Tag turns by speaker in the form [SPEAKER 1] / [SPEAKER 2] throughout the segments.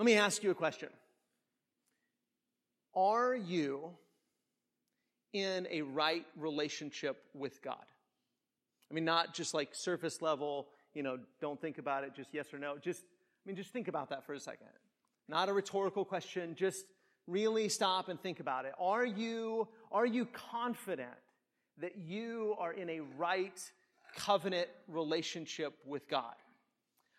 [SPEAKER 1] Let me ask you a question. Are you in a right relationship with God? I mean, not just like surface level, you know, don't think about it, just yes or no. Just, I mean, just think about that for a second. Not a rhetorical question, just really stop and think about it. Are you, are you confident that you are in a right covenant relationship with God?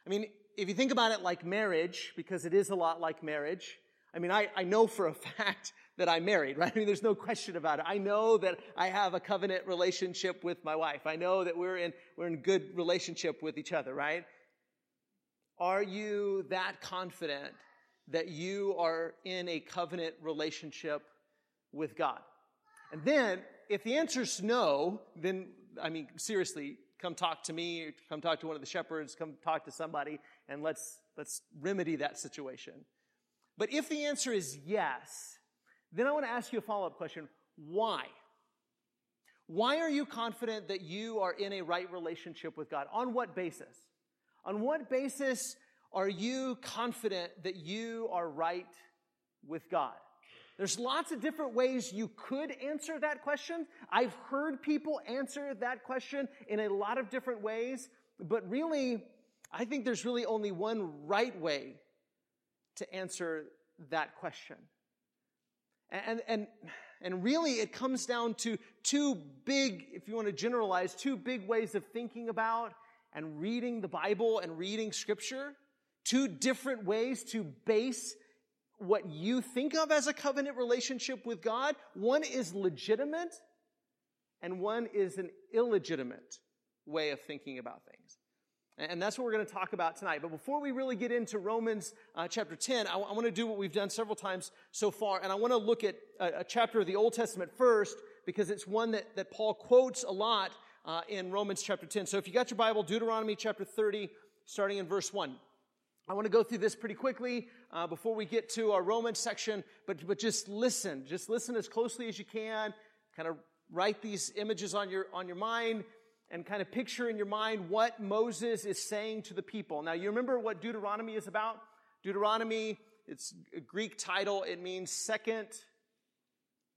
[SPEAKER 1] I mean, if you think about it like marriage, because it is a lot like marriage, I mean, I, I know for a fact that I'm married, right? I mean, there's no question about it. I know that I have a covenant relationship with my wife. I know that we're in, we're in good relationship with each other, right? Are you that confident that you are in a covenant relationship with God? And then, if the answer is no, then, I mean, seriously, come talk to me, come talk to one of the shepherds, come talk to somebody, and let's, let's remedy that situation. But if the answer is yes, then I want to ask you a follow up question. Why? Why are you confident that you are in a right relationship with God? On what basis? On what basis are you confident that you are right with God? There's lots of different ways you could answer that question. I've heard people answer that question in a lot of different ways, but really, I think there's really only one right way to answer that question. And, and, and really, it comes down to two big, if you want to generalize, two big ways of thinking about and reading the Bible and reading Scripture. Two different ways to base what you think of as a covenant relationship with God. One is legitimate, and one is an illegitimate way of thinking about things. And that's what we're going to talk about tonight. But before we really get into Romans uh, chapter 10, I, w- I want to do what we've done several times so far. And I want to look at a, a, chapter of the Old Testament first because it's one that, that Paul quotes a lot uh, in Romans chapter 10. So if you got your Bible, Deuteronomy chapter 30, starting in verse 1. I want to go through this pretty quickly uh, before we get to our Romans section, but, but just listen. Just listen as closely as you can. Kind of write these images on your, on your mind and kind of picture in your mind what Moses is saying to the people. Now, you remember what Deuteronomy is about? Deuteronomy, it's a Greek title. It means second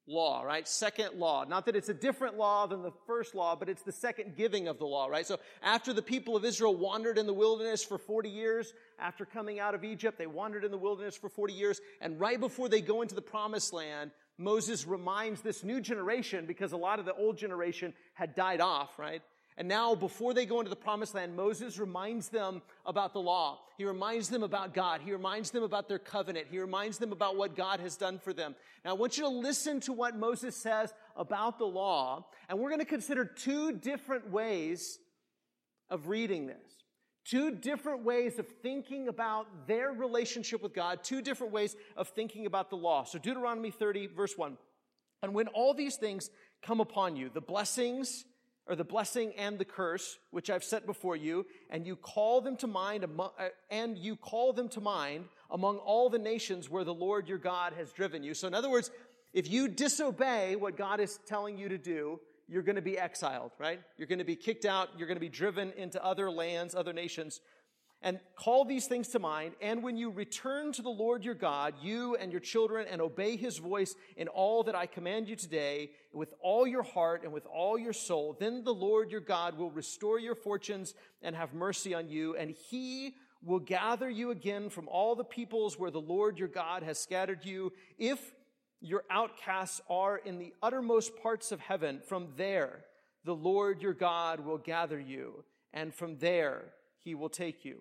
[SPEAKER 1] law, right? Second law. Not that it's a different law than the first law, but it's the second giving of the law, right? So after the people of Israel wandered in the wilderness for 40 years, after coming out of Egypt, they wandered in the wilderness for 40 years, and right before they go into the promised land, Moses reminds this new generation, because a lot of the old generation had died off, right? And now, before they go into the promised land, Moses reminds them about the law. He reminds them about God. He reminds them about their covenant. He reminds them about what God has done for them. Now, I want you to listen to what Moses says about the law, and we're going to consider two different ways of reading this. Two different ways of thinking about their relationship with God, two different ways of thinking about the law. So, Deuteronomy 30, verse 1. And when all these things come upon you, the blessings, or the blessing and the curse which I've set before you, and you call them to mind among, uh, and you call them to mind among all the nations where the Lord your God has driven you. So in other words, if you disobey what God is telling you to do, you're going to be exiled, right? You're going to be kicked out. You're going to be driven into other lands, other nations and call these things to mind. And when you return to the Lord your God, you and your children, and obey his voice in all that I command you today, with all your heart and with all your soul, then the Lord your God will restore your fortunes and have mercy on you, and he will gather you again from all the peoples where the Lord your God has scattered you. If your outcasts are in the uttermost parts of heaven, from there the Lord your God will gather you, and from there he will take you.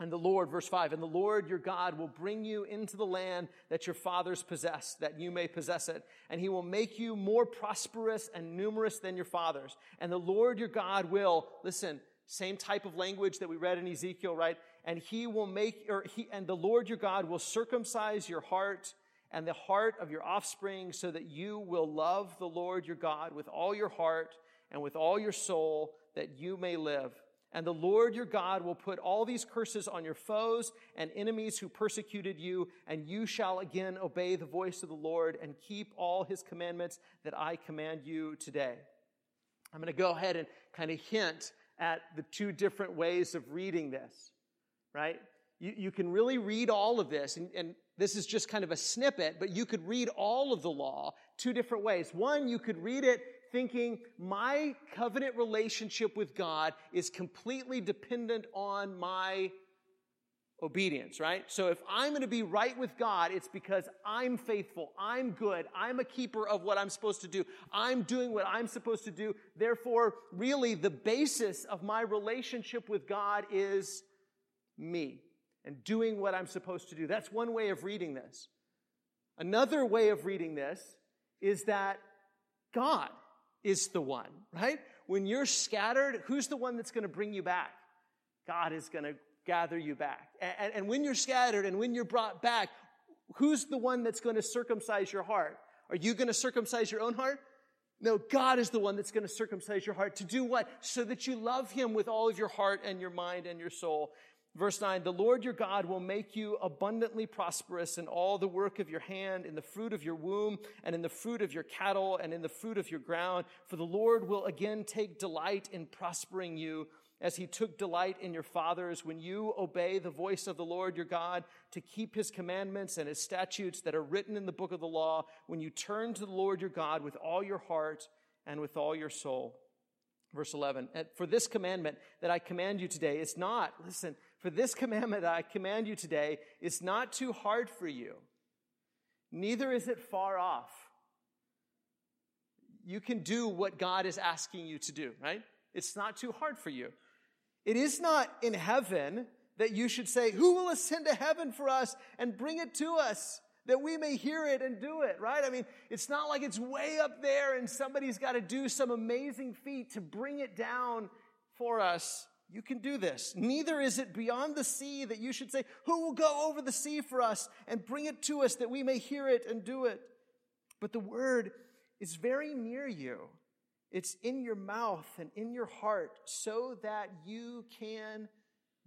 [SPEAKER 1] And the Lord, verse 5, and the Lord your God will bring you into the land that your fathers possessed, that you may possess it. And he will make you more prosperous and numerous than your fathers. And the Lord your God will, listen, same type of language that we read in Ezekiel, right? And he will make, or he, and the Lord your God will circumcise your heart and the heart of your offspring so that you will love the Lord your God with all your heart and with all your soul that you may live. And the Lord your God will put all these curses on your foes and enemies who persecuted you, and you shall again obey the voice of the Lord and keep all his commandments that I command you today. I'm going to go ahead and kind of hint at the two different ways of reading this, right? you, you can really read all of this, and, and this is just kind of a snippet, but you could read all of the law two different ways. One, you could read it thinking my covenant relationship with God is completely dependent on my obedience, right? So if I'm going to be right with God, it's because I'm faithful, I'm good, I'm a keeper of what I'm supposed to do, I'm doing what I'm supposed to do. Therefore, really, the basis of my relationship with God is me and doing what I'm supposed to do. That's one way of reading this. Another way of reading this is that God is the one, right? When you're scattered, who's the one that's going to bring you back? God is going to gather you back. And, and, when you're scattered and when you're brought back, who's the one that's going to circumcise your heart? Are you going to circumcise your own heart? No, God is the one that's going to circumcise your heart. To do what? So that you love Him with all of your heart and your mind and your soul. Verse 9, the Lord your God will make you abundantly prosperous in all the work of your hand, in the fruit of your womb, and in the fruit of your cattle, and in the fruit of your ground. For the Lord will again take delight in prospering you, as he took delight in your fathers, when you obey the voice of the Lord your God to keep his commandments and his statutes that are written in the book of the law, when you turn to the Lord your God with all your heart and with all your soul. Verse 11, for this commandment that I command you today is not, listen, for this commandment that I command you today is not too hard for you, neither is it far off. You can do what God is asking you to do, right? It's not too hard for you. It is not in heaven that you should say, Who will ascend to heaven for us and bring it to us? that we may hear it and do it, right? I mean, it's not like it's way up there and somebody's got to do some amazing feat to bring it down for us. You can do this. Neither is it beyond the sea that you should say, Who will go over the sea for us and bring it to us that we may hear it and do it? But the word is very near you. It's in your mouth and in your heart so that you can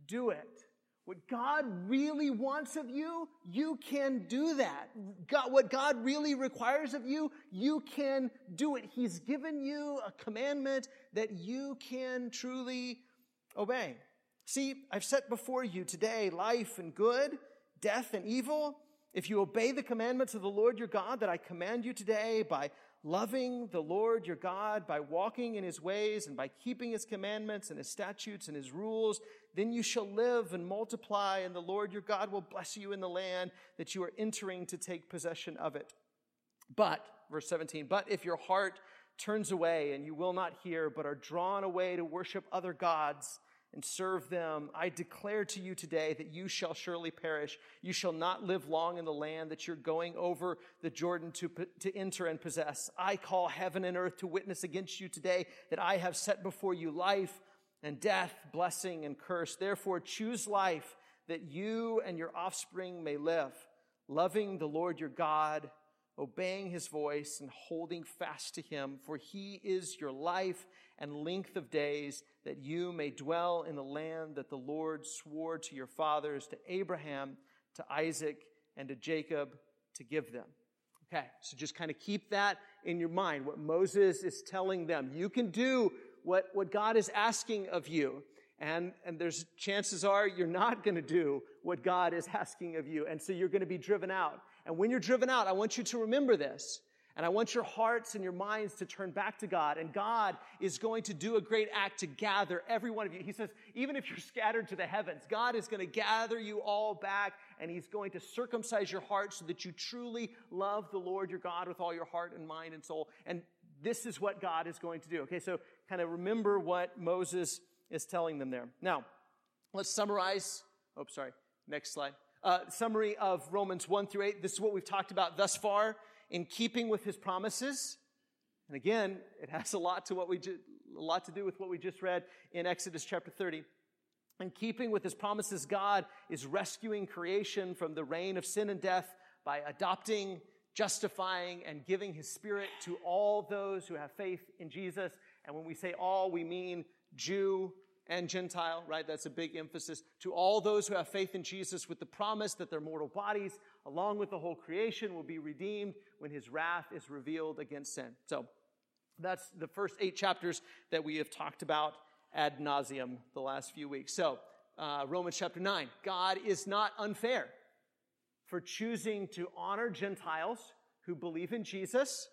[SPEAKER 1] do it. What God really wants of you, you can do that. God, what God really requires of you, you can do it. He's given you a commandment that you can truly obey. See, I've set before you today life and good, death and evil. If you obey the commandments of the Lord your God that I command you today by loving the Lord your God, by walking in his ways and by keeping his commandments and his statutes and his rules, then you shall live and multiply, and the Lord your God will bless you in the land that you are entering to take possession of it. But, verse 17, but if your heart turns away and you will not hear, but are drawn away to worship other gods, and serve them, I declare to you today that you shall surely perish. You shall not live long in the land that you're going over the Jordan to, to enter and possess. I call heaven and earth to witness against you today that I have set before you life and death, blessing and curse. Therefore, choose life that you and your offspring may live, loving the Lord your God obeying his voice and holding fast to him, for he is your life and length of days, that you may dwell in the land that the Lord swore to your fathers, to Abraham, to Isaac, and to Jacob to give them. Okay, so just kind of keep that in your mind, what Moses is telling them. You can do what, what God is asking of you. And, and there's chances are you're not going to do what God is asking of you. And so you're going to be driven out. And when you're driven out, I want you to remember this. And I want your hearts and your minds to turn back to God. And God is going to do a great act to gather every one of you. He says, even if you're scattered to the heavens, God is going to gather you all back and He's going to circumcise your heart so that you truly love the Lord your God with all your heart and mind and soul. And this is what God is going to do. Okay, so kind of remember what Moses is telling them there. Now, let's summarize. Oh, sorry. Next slide uh, summary of Romans 1 through 8. This is what we've talked about thus far in keeping with his promises. And again, it has a lot to what we ju- a lot to do with what we just read in Exodus chapter 30. In keeping with his promises, God is rescuing creation from the reign of sin and death by adopting, justifying, and giving his spirit to all those who have faith in Jesus. And when we say all, we mean Jew, and Gentile, right? That's a big emphasis to all those who have faith in Jesus with the promise that their mortal bodies, along with the whole creation, will be redeemed when his wrath is revealed against sin. So that's the first eight chapters that we have talked about ad nauseum the last few weeks. So uh, Romans chapter 9. God is not unfair for choosing to honor Gentiles who believe in Jesus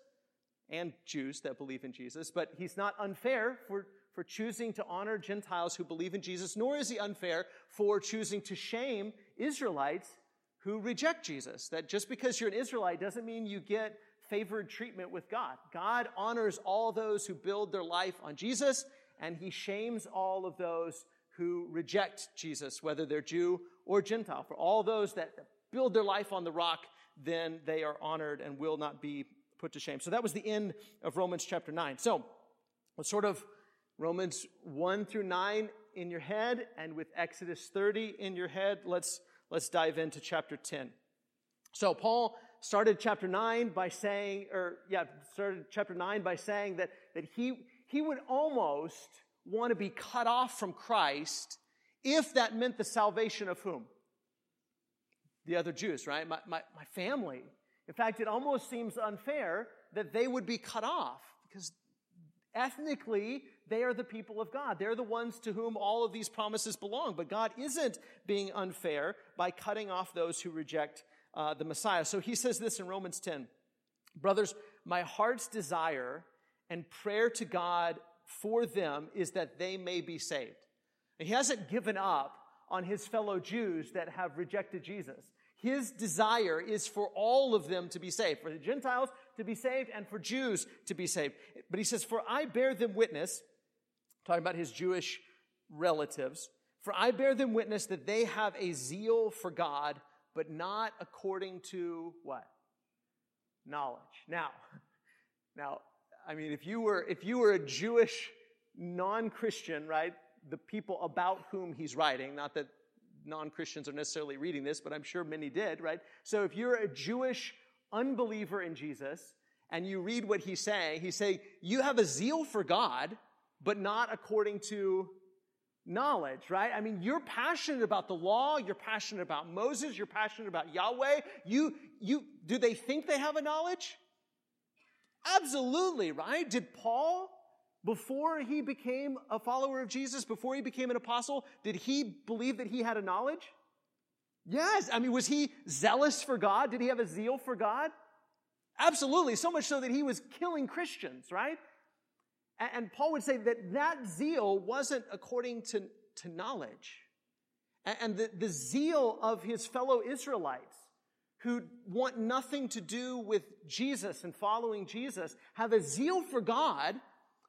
[SPEAKER 1] and Jews that believe in Jesus, but he's not unfair for, for choosing to honor Gentiles who believe in Jesus, nor is he unfair for choosing to shame Israelites who reject Jesus. That just because you're an Israelite doesn't mean you get favored treatment with God. God honors all those who build their life on Jesus, and he shames all of those who reject Jesus, whether they're Jew or Gentile. For all those that build their life on the rock, then they are honored and will not be put to shame. So that was the end of Romans chapter 9. So, sort of Romans 1 through 9 in your head, and with Exodus 30 in your head, let's, let's dive into chapter 10. So, Paul started chapter 9 by saying, or yeah, started chapter 9 by saying that, that he, he would almost want to be cut off from Christ if that meant the salvation of whom? The other Jews, right? My, my, my family. In fact, it almost seems unfair that they would be cut off because ethnically they are the people of God. They're the ones to whom all of these promises belong. But God isn't being unfair by cutting off those who reject uh, the Messiah. So he says this in Romans 10 Brothers, my heart's desire and prayer to God for them is that they may be saved. And he hasn't given up on his fellow Jews that have rejected Jesus. His desire is for all of them to be saved, for the Gentiles to be saved and for Jews to be saved. But he says, For I bear them witness, talking about his Jewish relatives, for I bear them witness that they have a zeal for God, but not according to what? Knowledge. Now, now, I mean, if you were, if you were a Jewish non-Christian, right, the people about whom he's writing, not that non-Christians are necessarily reading this, but I'm sure many did, right? So if you're a Jewish unbeliever in Jesus and you read what he's saying, he's saying, you have a zeal for God, but not according to knowledge, right? I mean, you're passionate about the law, you're passionate about Moses, you're passionate about Yahweh. You, you, do they think they have a knowledge? Absolutely, right? Did Paul, before he became a follower of Jesus, before he became an apostle, did he believe that he had a knowledge? Yes. I mean, was he zealous for God? Did he have a zeal for God? Absolutely. So much so that he was killing Christians, right? And Paul would say that that zeal wasn't according to, to knowledge. And the, the zeal of his fellow Israelites who want nothing to do with Jesus and following Jesus have a zeal for God,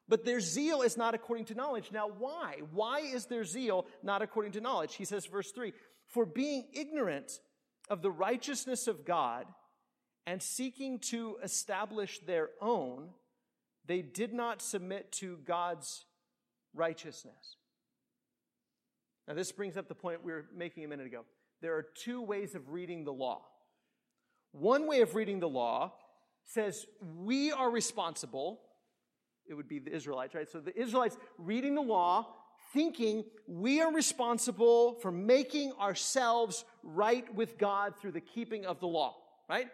[SPEAKER 1] but their zeal is not according to knowledge. Now, why? Why is their zeal not according to knowledge? He says, verse 3 For being ignorant of the righteousness of God and seeking to establish their own, they did not submit to God's righteousness. Now, this brings up the point we were making a minute ago. There are two ways of reading the law. One way of reading the law says we are responsible. It would be the Israelites, right? So the Israelites reading the law, thinking we are responsible for making ourselves right with God through the keeping of the law, right?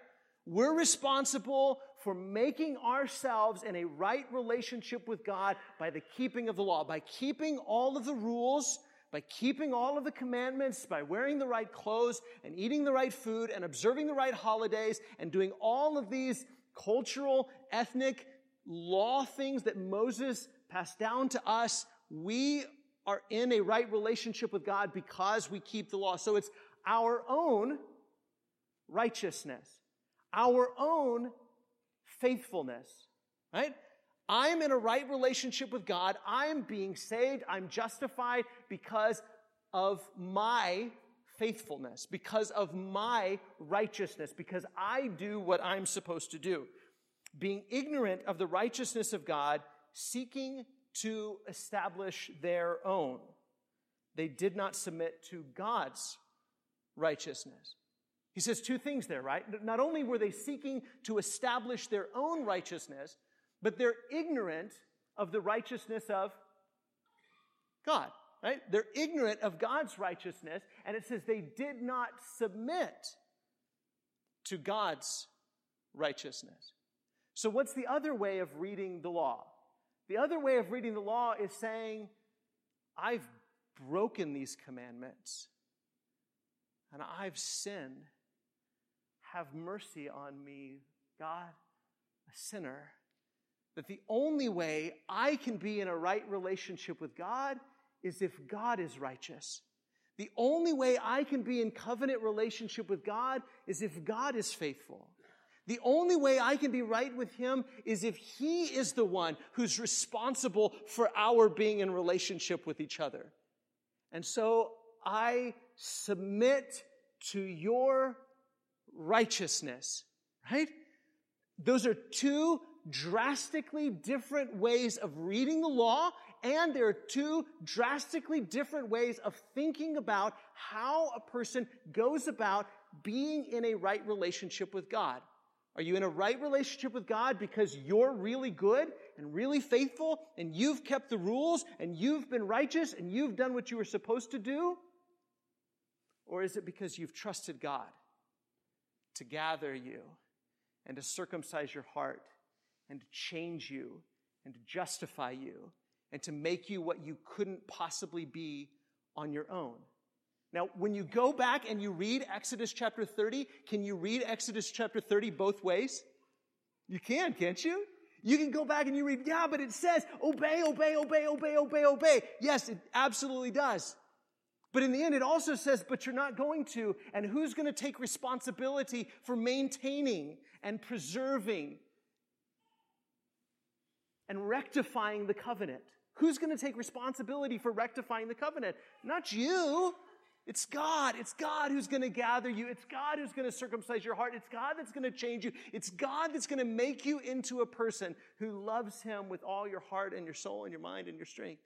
[SPEAKER 1] We're responsible for making ourselves in a right relationship with God by the keeping of the law, by keeping all of the rules by keeping all of the commandments, by wearing the right clothes and eating the right food and observing the right holidays and doing all of these cultural, ethnic law things that Moses passed down to us, we are in a right relationship with God because we keep the law. So it's our own righteousness, our own faithfulness, right? I'm in a right relationship with God. I'm being saved. I'm justified because of my faithfulness, because of my righteousness, because I do what I'm supposed to do. Being ignorant of the righteousness of God, seeking to establish their own. They did not submit to God's righteousness. He says two things there, right? Not only were they seeking to establish their own righteousness, but they're ignorant of the righteousness of God, right? They're ignorant of God's righteousness, and it says they did not submit to God's righteousness. So, what's the other way of reading the law? The other way of reading the law is saying, I've broken these commandments and I've sinned. Have mercy on me, God, a sinner. That the only way I can be in a right relationship with God is if God is righteous. The only way I can be in covenant relationship with God is if God is faithful. The only way I can be right with Him is if He is the one who's responsible for our being in relationship with each other. And so I submit to your righteousness, right? Those are two drastically different ways of reading the law, and there are two drastically different ways of thinking about how a person goes about being in a right relationship with God. Are you in a right relationship with God because you're really good and really faithful and you've kept the rules and you've been righteous and you've done what you were supposed to do? Or is it because you've trusted God to gather you and to circumcise your heart and to change you and to justify you and to make you what you couldn't possibly be on your own? Now, when you go back and you read Exodus chapter 30, can you read Exodus chapter 30 both ways? You can, can't you? You can go back and you read, yeah, but it says obey, obey, obey, obey, obey, obey. Yes, it absolutely does. But in the end, it also says, but you're not going to. And who's going to take responsibility for maintaining and preserving and rectifying the covenant? Who's going to take responsibility for rectifying the covenant? Not you. It's God. It's God who's going to gather you. It's God who's going to circumcise your heart. It's God that's going to change you. It's God that's going to make you into a person who loves Him with all your heart and your soul and your mind and your strength.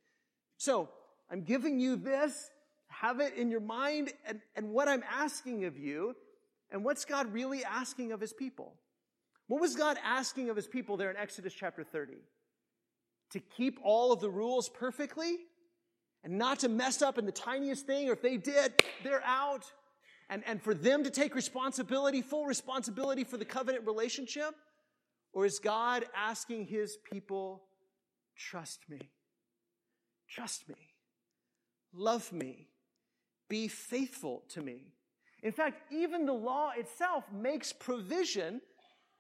[SPEAKER 1] So, I'm giving you this. Have it in your mind and, and what I'm asking of you and what's God really asking of His people. What was God asking of His people there in Exodus chapter 30? To keep all of the rules perfectly? and not to mess up in the tiniest thing, or if they did, they're out. And, and for them to take responsibility, full responsibility for the covenant relationship? Or is God asking his people, trust me, trust me, love me, be faithful to me? In fact, even the law itself makes provision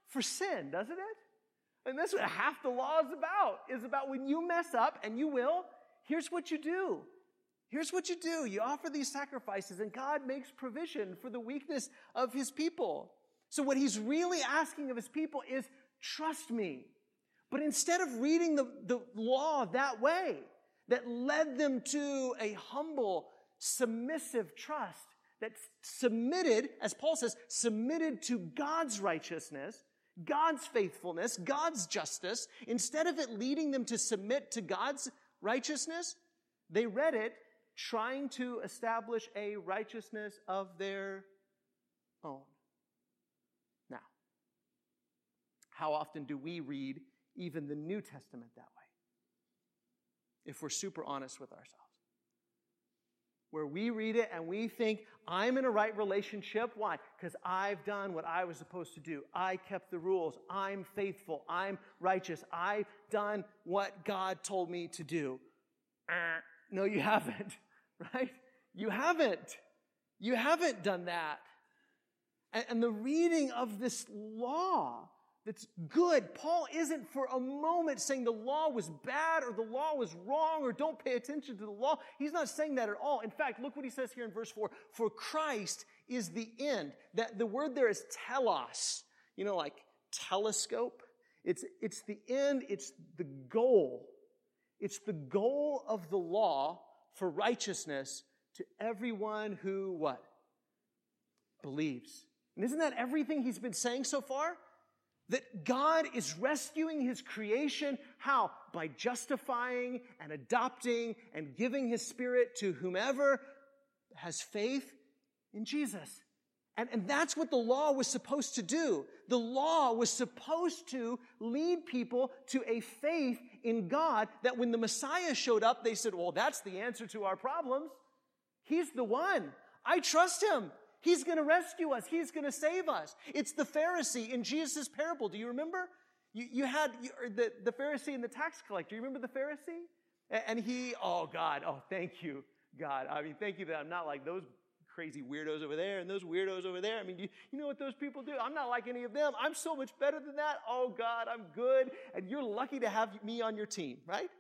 [SPEAKER 1] for sin, doesn't it? And that's what half the law is about, is about when you mess up, and you will, Here's what you do. Here's what you do. You offer these sacrifices and God makes provision for the weakness of his people. So what he's really asking of his people is trust me. But instead of reading the, the law that way, that led them to a humble, submissive trust that submitted, as Paul says, submitted to God's righteousness, God's faithfulness, God's justice, instead of it leading them to submit to God's righteousness, they read it trying to establish a righteousness of their own. Now, how often do we read even the New Testament that way? If we're super honest with ourselves. Where we read it and we think, I'm in a right relationship. Why? Because I've done what I was supposed to do. I kept the rules. I'm faithful. I'm righteous. I've done what God told me to do. Uh, no, you haven't, right? You haven't. You haven't done that. And, and the reading of this law that's good. Paul isn't for a moment saying the law was bad or the law was wrong or don't pay attention to the law. He's not saying that at all. In fact, look what he says here in verse 4. For Christ is the end. That the word there is telos. You know, like telescope. It's, it's the end, it's the goal. It's the goal of the law for righteousness to everyone who what? Believes. And isn't that everything he's been saying so far? That God is rescuing his creation. How? By justifying and adopting and giving his spirit to whomever has faith in Jesus. And, and that's what the law was supposed to do. The law was supposed to lead people to a faith in God that when the Messiah showed up, they said, well, that's the answer to our problems. He's the one. I trust him. He's going to rescue us. He's going to save us. It's the Pharisee in Jesus' parable. Do you remember? You, you had you, the, the Pharisee and the tax collector. You remember the Pharisee? And, and he, oh God, oh, thank you. God. I mean, thank you that I'm not like those crazy weirdos over there and those weirdos over there. I mean, you, you know what those people do? I'm not like any of them. I'm so much better than that. Oh, God, I'm good. And you're lucky to have me on your team, right?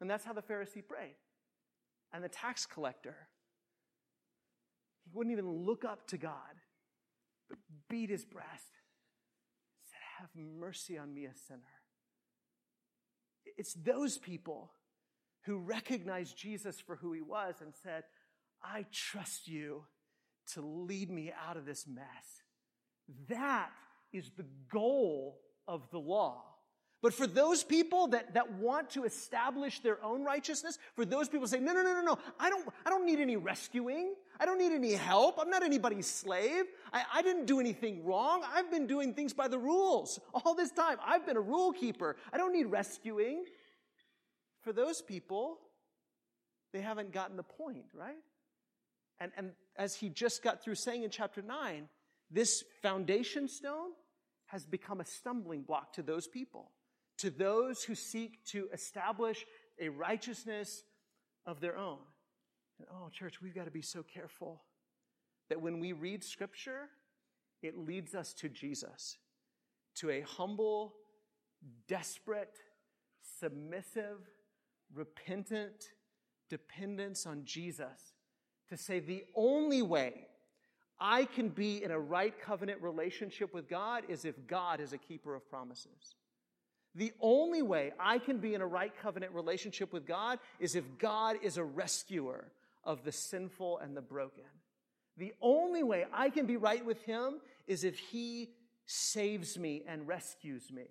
[SPEAKER 1] And that's how the Pharisee prayed. And the tax collector, he wouldn't even look up to God, but beat his breast, said, Have mercy on me, a sinner. It's those people who recognized Jesus for who he was and said, I trust you to lead me out of this mess. That is the goal of the law. But for those people that, that want to establish their own righteousness, for those people say, no, no, no, no, no, I don't, I don't need any rescuing. I don't need any help. I'm not anybody's slave. I, I didn't do anything wrong. I've been doing things by the rules all this time. I've been a rule keeper. I don't need rescuing. For those people, they haven't gotten the point, right? And, and as he just got through saying in chapter 9, this foundation stone has become a stumbling block to those people, to those who seek to establish a righteousness of their own. And oh, church, we've got to be so careful that when we read scripture, it leads us to Jesus, to a humble, desperate, submissive, repentant dependence on Jesus to say the only way I can be in a right covenant relationship with God is if God is a keeper of promises. The only way I can be in a right covenant relationship with God is if God is a rescuer of the sinful and the broken. The only way I can be right with Him is if He saves me and rescues me.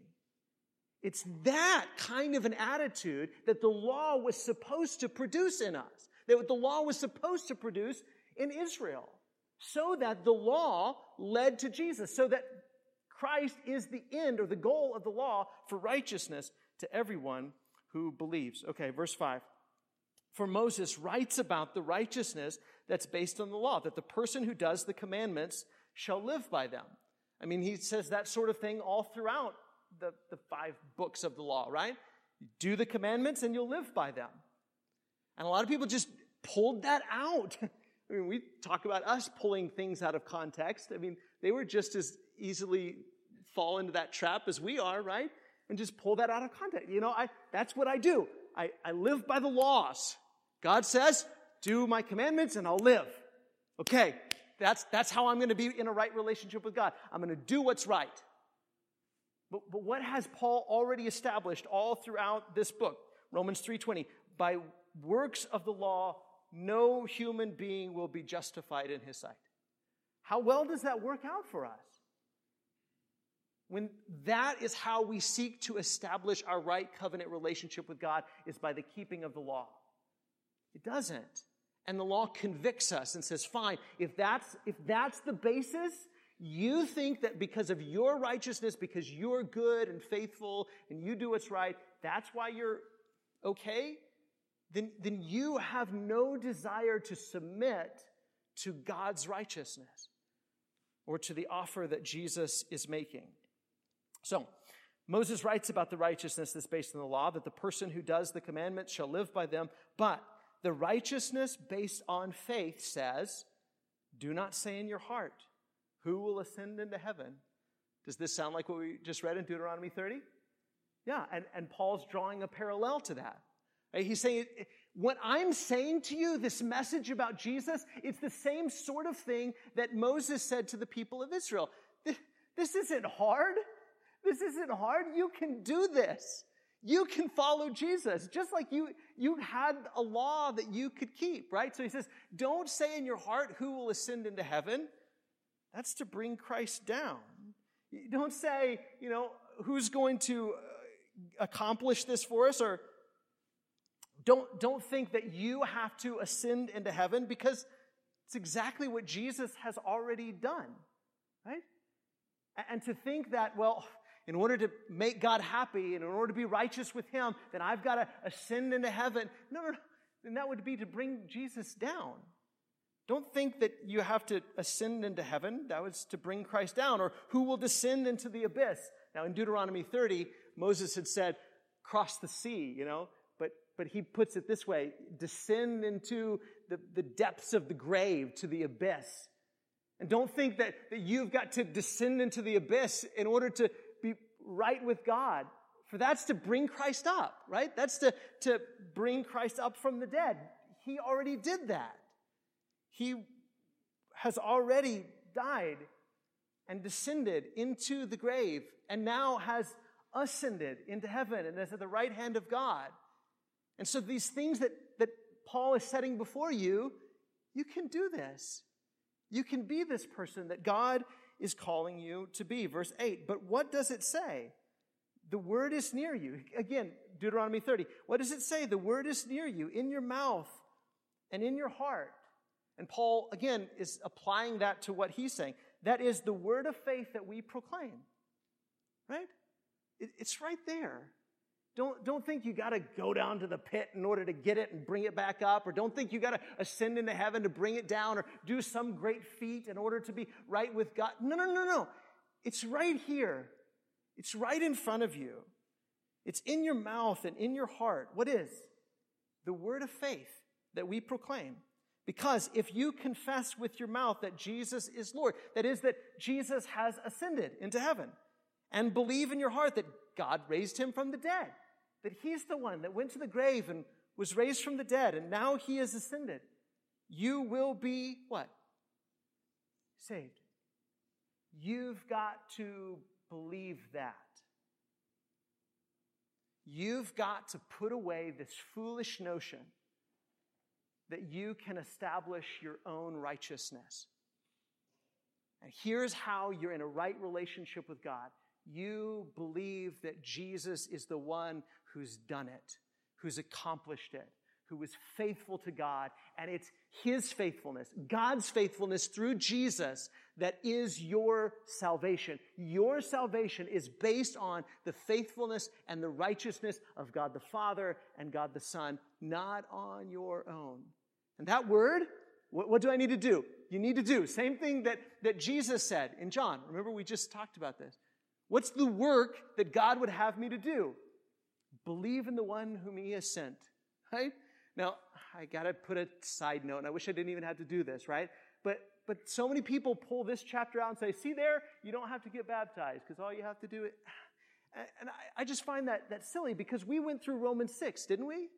[SPEAKER 1] It's that kind of an attitude that the law was supposed to produce in us that the law was supposed to produce in Israel. So that the law led to Jesus, so that Christ is the end or the goal of the law for righteousness to everyone who believes. Okay, verse 5. For Moses writes about the righteousness that's based on the law, that the person who does the commandments shall live by them. I mean, he says that sort of thing all throughout the, the five books of the law, right? do the commandments and you'll live by them. And a lot of people just pulled that out. I mean, we talk about us pulling things out of context. I mean, they were just as easily fall into that trap as we are, right? And just pull that out of context. You know, I, that's what I do. I, I live by the laws. God says, do my commandments and I'll live. Okay. That's, that's how I'm going to be in a right relationship with God. I'm going to do what's right. But, but what has Paul already established all throughout this book? Romans 3.20. By works of the law, no human being will be justified in his sight. How well does that work out for us? When that is how we seek to establish our right covenant relationship with God is by the keeping of the law. It doesn't. And the law convicts us and says, fine, if that's, if that's the basis, you think that because of your righteousness, because you're good and faithful and you do what's right, that's why you're okay? then, then you have no desire to submit to God's righteousness or to the offer that Jesus is making. So, Moses writes about the righteousness that's based on the law, that the person who does the commandments shall live by them. But the righteousness based on faith says, do not say in your heart, who will ascend into heaven? Does this sound like what we just read in Deuteronomy 30? Yeah, and, and Paul's drawing a parallel to that. He's saying, what I'm saying to you, this message about Jesus, it's the same sort of thing that Moses said to the people of Israel. This isn't hard. This isn't hard. You can do this. You can follow Jesus, just like you, you had a law that you could keep, right? So he says, don't say in your heart who will ascend into heaven. That's to bring Christ down. Don't say, you know, who's going to uh, accomplish this for us or don't, don't think that you have to ascend into heaven because it's exactly what Jesus has already done, right? And to think that, well, in order to make God happy and in order to be righteous with Him, then I've got to ascend into heaven. No, no, no. Then that would be to bring Jesus down. Don't think that you have to ascend into heaven. That was to bring Christ down. Or who will descend into the abyss? Now, in Deuteronomy 30, Moses had said, cross the sea, you know. but but he puts it this way descend into the, the depths of the grave, to the abyss. And don't think that, that you've got to descend into the abyss in order to right with God. For that's to bring Christ up, right? That's to, to bring Christ up from the dead. He already did that. He has already died and descended into the grave and now has ascended into heaven and is at the right hand of God. And so these things that, that Paul is setting before you, you can do this. You can be this person that God is calling you to be. Verse 8. But what does it say? The word is near you. Again, Deuteronomy 30. What does it say? The word is near you, in your mouth and in your heart. And Paul, again, is applying that to what he's saying. That is the word of faith that we proclaim. Right? It's right there. Don't, don't think you got to go down to the pit in order to get it and bring it back up, or don't think you got to ascend into heaven to bring it down, or do some great feat in order to be right with God. No, no, no, no. It's right here. It's right in front of you. It's in your mouth and in your heart. What is? The word of faith that we proclaim. Because if you confess with your mouth that Jesus is Lord, that is, that Jesus has ascended into heaven, and believe in your heart that God raised him from the dead, that he's the one that went to the grave and was raised from the dead, and now he has ascended, you will be what? Saved. You've got to believe that. You've got to put away this foolish notion that you can establish your own righteousness. And here's how you're in a right relationship with God. You believe that Jesus is the one who's done it, who's accomplished it, who was faithful to God, and it's His faithfulness, God's faithfulness through Jesus that is your salvation. Your salvation is based on the faithfulness and the righteousness of God the Father and God the Son, not on your own. And that word, what, what do I need to do? You need to do. Same thing that, that Jesus said in John. Remember, we just talked about this. What's the work that God would have me to do? Believe in the one whom he has sent. Right? Now, I gotta put a side note, and I wish I didn't even have to do this, right? But but so many people pull this chapter out and say, see there, you don't have to get baptized, because all you have to do is, And I, just find that, that silly because we went through Romans 6, didn't we?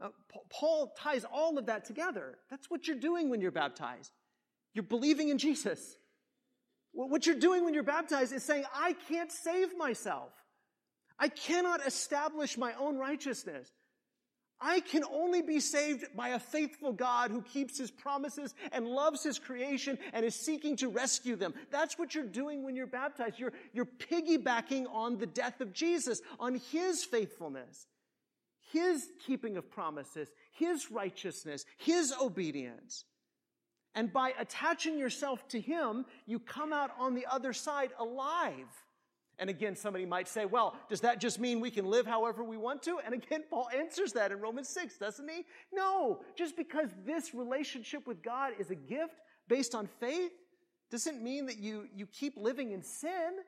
[SPEAKER 1] Uh, Paul ties all of that together. That's what you're doing when you're baptized. You're believing in Jesus. What you're doing when you're baptized is saying, I can't save myself. I cannot establish my own righteousness. I can only be saved by a faithful God who keeps his promises and loves his creation and is seeking to rescue them. That's what you're doing when you're baptized. You're, you're piggybacking on the death of Jesus, on his faithfulness. His keeping of promises, His righteousness, His obedience. And by attaching yourself to Him, you come out on the other side alive. And again, somebody might say, well, does that just mean we can live however we want to? And again, Paul answers that in Romans 6, doesn't he? No, just because this relationship with God is a gift based on faith doesn't mean that you, you keep living in sin.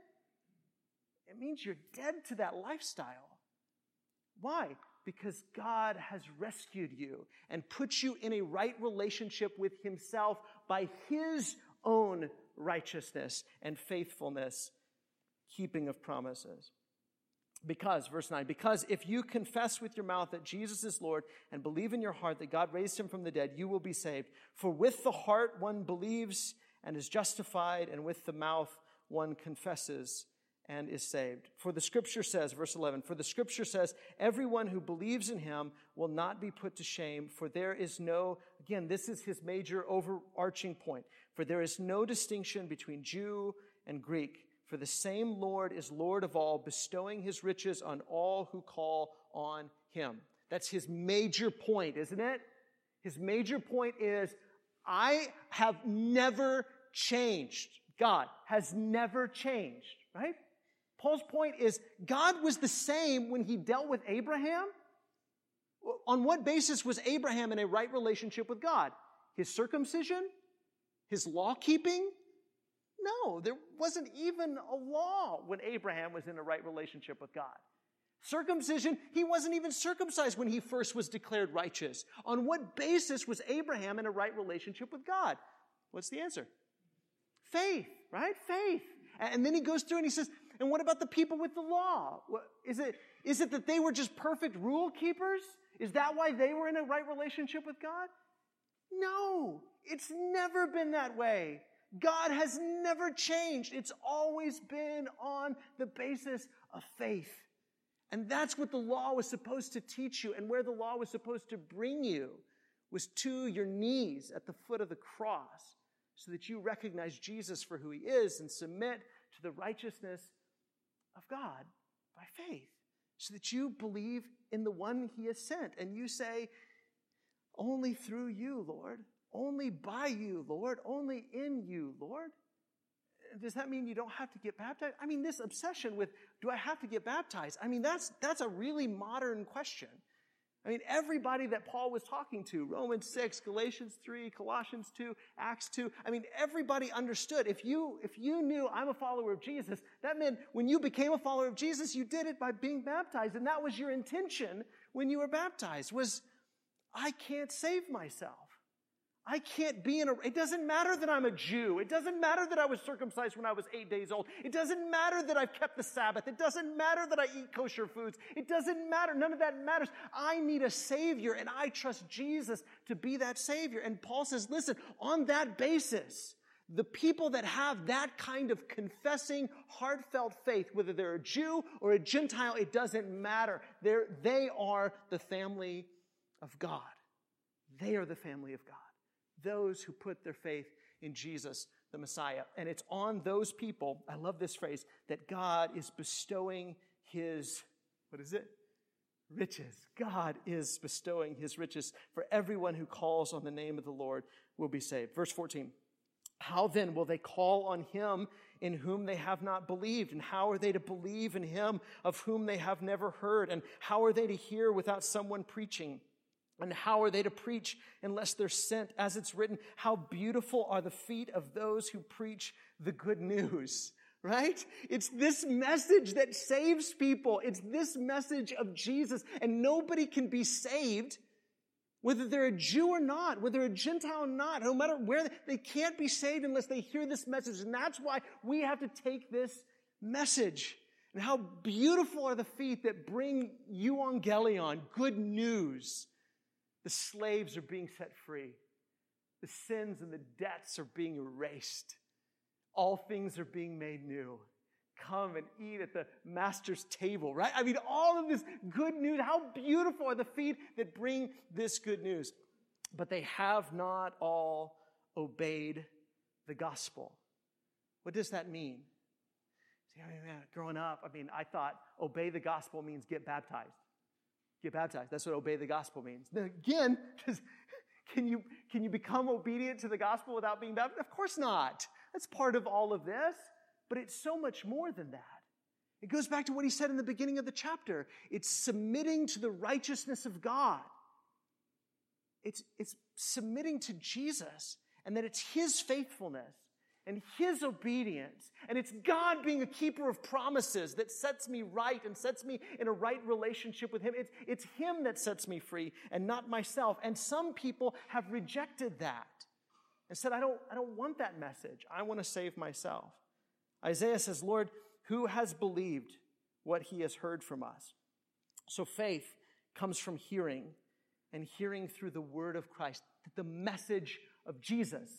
[SPEAKER 1] It means you're dead to that lifestyle. Why? Because God has rescued you and put you in a right relationship with Himself by His own righteousness and faithfulness, keeping of promises. Because, verse 9, because if you confess with your mouth that Jesus is Lord and believe in your heart that God raised him from the dead, you will be saved. For with the heart one believes and is justified, and with the mouth one confesses and is saved. For the scripture says, verse 11, for the scripture says, everyone who believes in him will not be put to shame, for there is no, again, this is his major overarching point, for there is no distinction between Jew and Greek, for the same Lord is Lord of all, bestowing his riches on all who call on him. That's his major point, isn't it? His major point is, I have never changed. God has never changed, right? Paul's point is God was the same when he dealt with Abraham. On what basis was Abraham in a right relationship with God? His circumcision? His law keeping? No, there wasn't even a law when Abraham was in a right relationship with God. Circumcision, he wasn't even circumcised when he first was declared righteous. On what basis was Abraham in a right relationship with God? What's the answer? Faith, right? Faith. And then he goes through and he says, and what about the people with the law? Is it, is it that they were just perfect rule keepers? Is that why they were in a right relationship with God? No, it's never been that way. God has never changed. It's always been on the basis of faith. And that's what the law was supposed to teach you and where the law was supposed to bring you was to your knees at the foot of the cross so that you recognize Jesus for who he is and submit to the righteousness of God by faith so that you believe in the one he has sent and you say, only through you, Lord, only by you, Lord, only in you, Lord. Does that mean you don't have to get baptized? I mean, this obsession with, do I have to get baptized? I mean, that's, that's a really modern question. I mean, everybody that Paul was talking to, Romans 6, Galatians 3, Colossians 2, Acts 2, I mean, everybody understood. If you, if you knew I'm a follower of Jesus, that meant when you became a follower of Jesus, you did it by being baptized. And that was your intention when you were baptized, was I can't save myself. I can't be in a, it doesn't matter that I'm a Jew. It doesn't matter that I was circumcised when I was eight days old. It doesn't matter that I've kept the Sabbath. It doesn't matter that I eat kosher foods. It doesn't matter. None of that matters. I need a Savior and I trust Jesus to be that Savior. And Paul says, listen, on that basis, the people that have that kind of confessing, heartfelt faith, whether they're a Jew or a Gentile, it doesn't matter. They're, they are the family of God. They are the family of God those who put their faith in Jesus, the Messiah. And it's on those people, I love this phrase, that God is bestowing his, what is it? Riches. God is bestowing his riches for everyone who calls on the name of the Lord will be saved. Verse 14. How then will they call on him in whom they have not believed? And how are they to believe in him of whom they have never heard? And how are they to hear without someone preaching? And how are they to preach unless they're sent? As it's written, how beautiful are the feet of those who preach the good news, right? It's this message that saves people. It's this message of Jesus. And nobody can be saved, whether they're a Jew or not, whether a Gentile or not, no matter where, they can't be saved unless they hear this message. And that's why we have to take this message. And how beautiful are the feet that bring euangelion, good news the slaves are being set free. The sins and the debts are being erased. All things are being made new. Come and eat at the master's table, right? I mean, all of this good news. How beautiful are the feet that bring this good news? But they have not all obeyed the gospel. What does that mean? See, I mean, growing up, I mean, I thought obey the gospel means get baptized get baptized. That's what obey the gospel means. Again, can you, can you become obedient to the gospel without being baptized? Of course not. That's part of all of this, but it's so much more than that. It goes back to what he said in the beginning of the chapter. It's submitting to the righteousness of God. It's, it's submitting to Jesus and that it's his faithfulness and his obedience. And it's God being a keeper of promises that sets me right and sets me in a right relationship with him. It's, it's him that sets me free and not myself. And some people have rejected that and said, I don't, I don't want that message. I want to save myself. Isaiah says, Lord, who has believed what he has heard from us? So faith comes from hearing and hearing through the word of Christ, the message of Jesus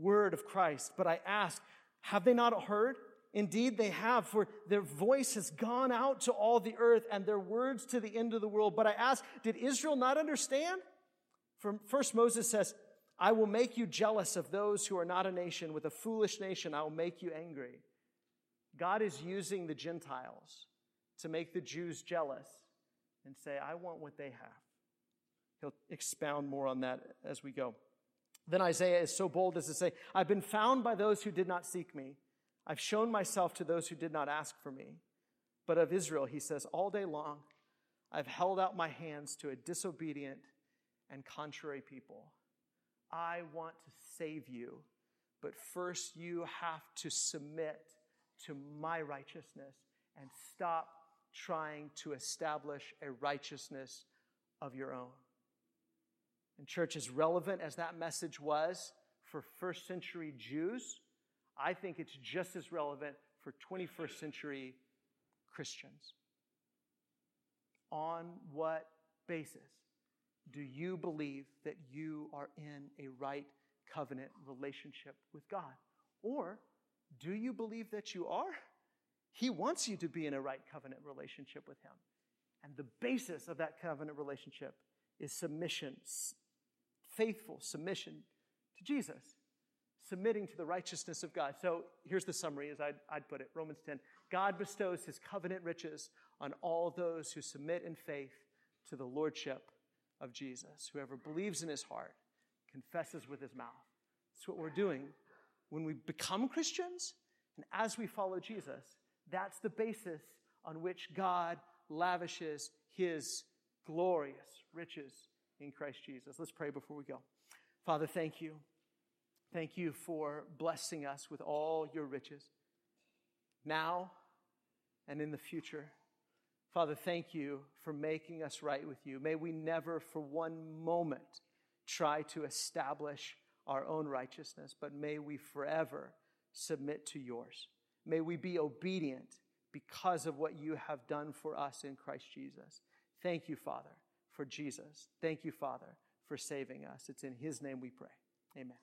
[SPEAKER 1] word of Christ. But I ask, have they not heard? Indeed, they have, for their voice has gone out to all the earth and their words to the end of the world. But I ask, did Israel not understand? From first Moses says, I will make you jealous of those who are not a nation. With a foolish nation, I will make you angry. God is using the Gentiles to make the Jews jealous and say, I want what they have. He'll expound more on that as we go. Then Isaiah is so bold as to say, I've been found by those who did not seek me. I've shown myself to those who did not ask for me. But of Israel, he says, all day long, I've held out my hands to a disobedient and contrary people. I want to save you, but first you have to submit to my righteousness and stop trying to establish a righteousness of your own. And, church, as relevant as that message was for first century Jews, I think it's just as relevant for 21st century Christians. On what basis do you believe that you are in a right covenant relationship with God? Or do you believe that you are? He wants you to be in a right covenant relationship with Him. And the basis of that covenant relationship is submission, faithful submission to Jesus, submitting to the righteousness of God. So here's the summary as I'd, I'd put it Romans 10 God bestows His covenant riches on all those who submit in faith to the Lordship of Jesus. Whoever believes in his heart, confesses with his mouth. That's what we're doing when we become Christians and as we follow Jesus. That's the basis on which God lavishes his glorious riches in Christ Jesus. Let's pray before we go. Father, thank you. Thank you for blessing us with all your riches now and in the future. Father, thank you for making us right with you. May we never for one moment try to establish our own righteousness, but may we forever submit to yours. May we be obedient because of what you have done for us in Christ Jesus. Thank you, Father, for Jesus. Thank you, Father, for saving us. It's in his name we pray. Amen.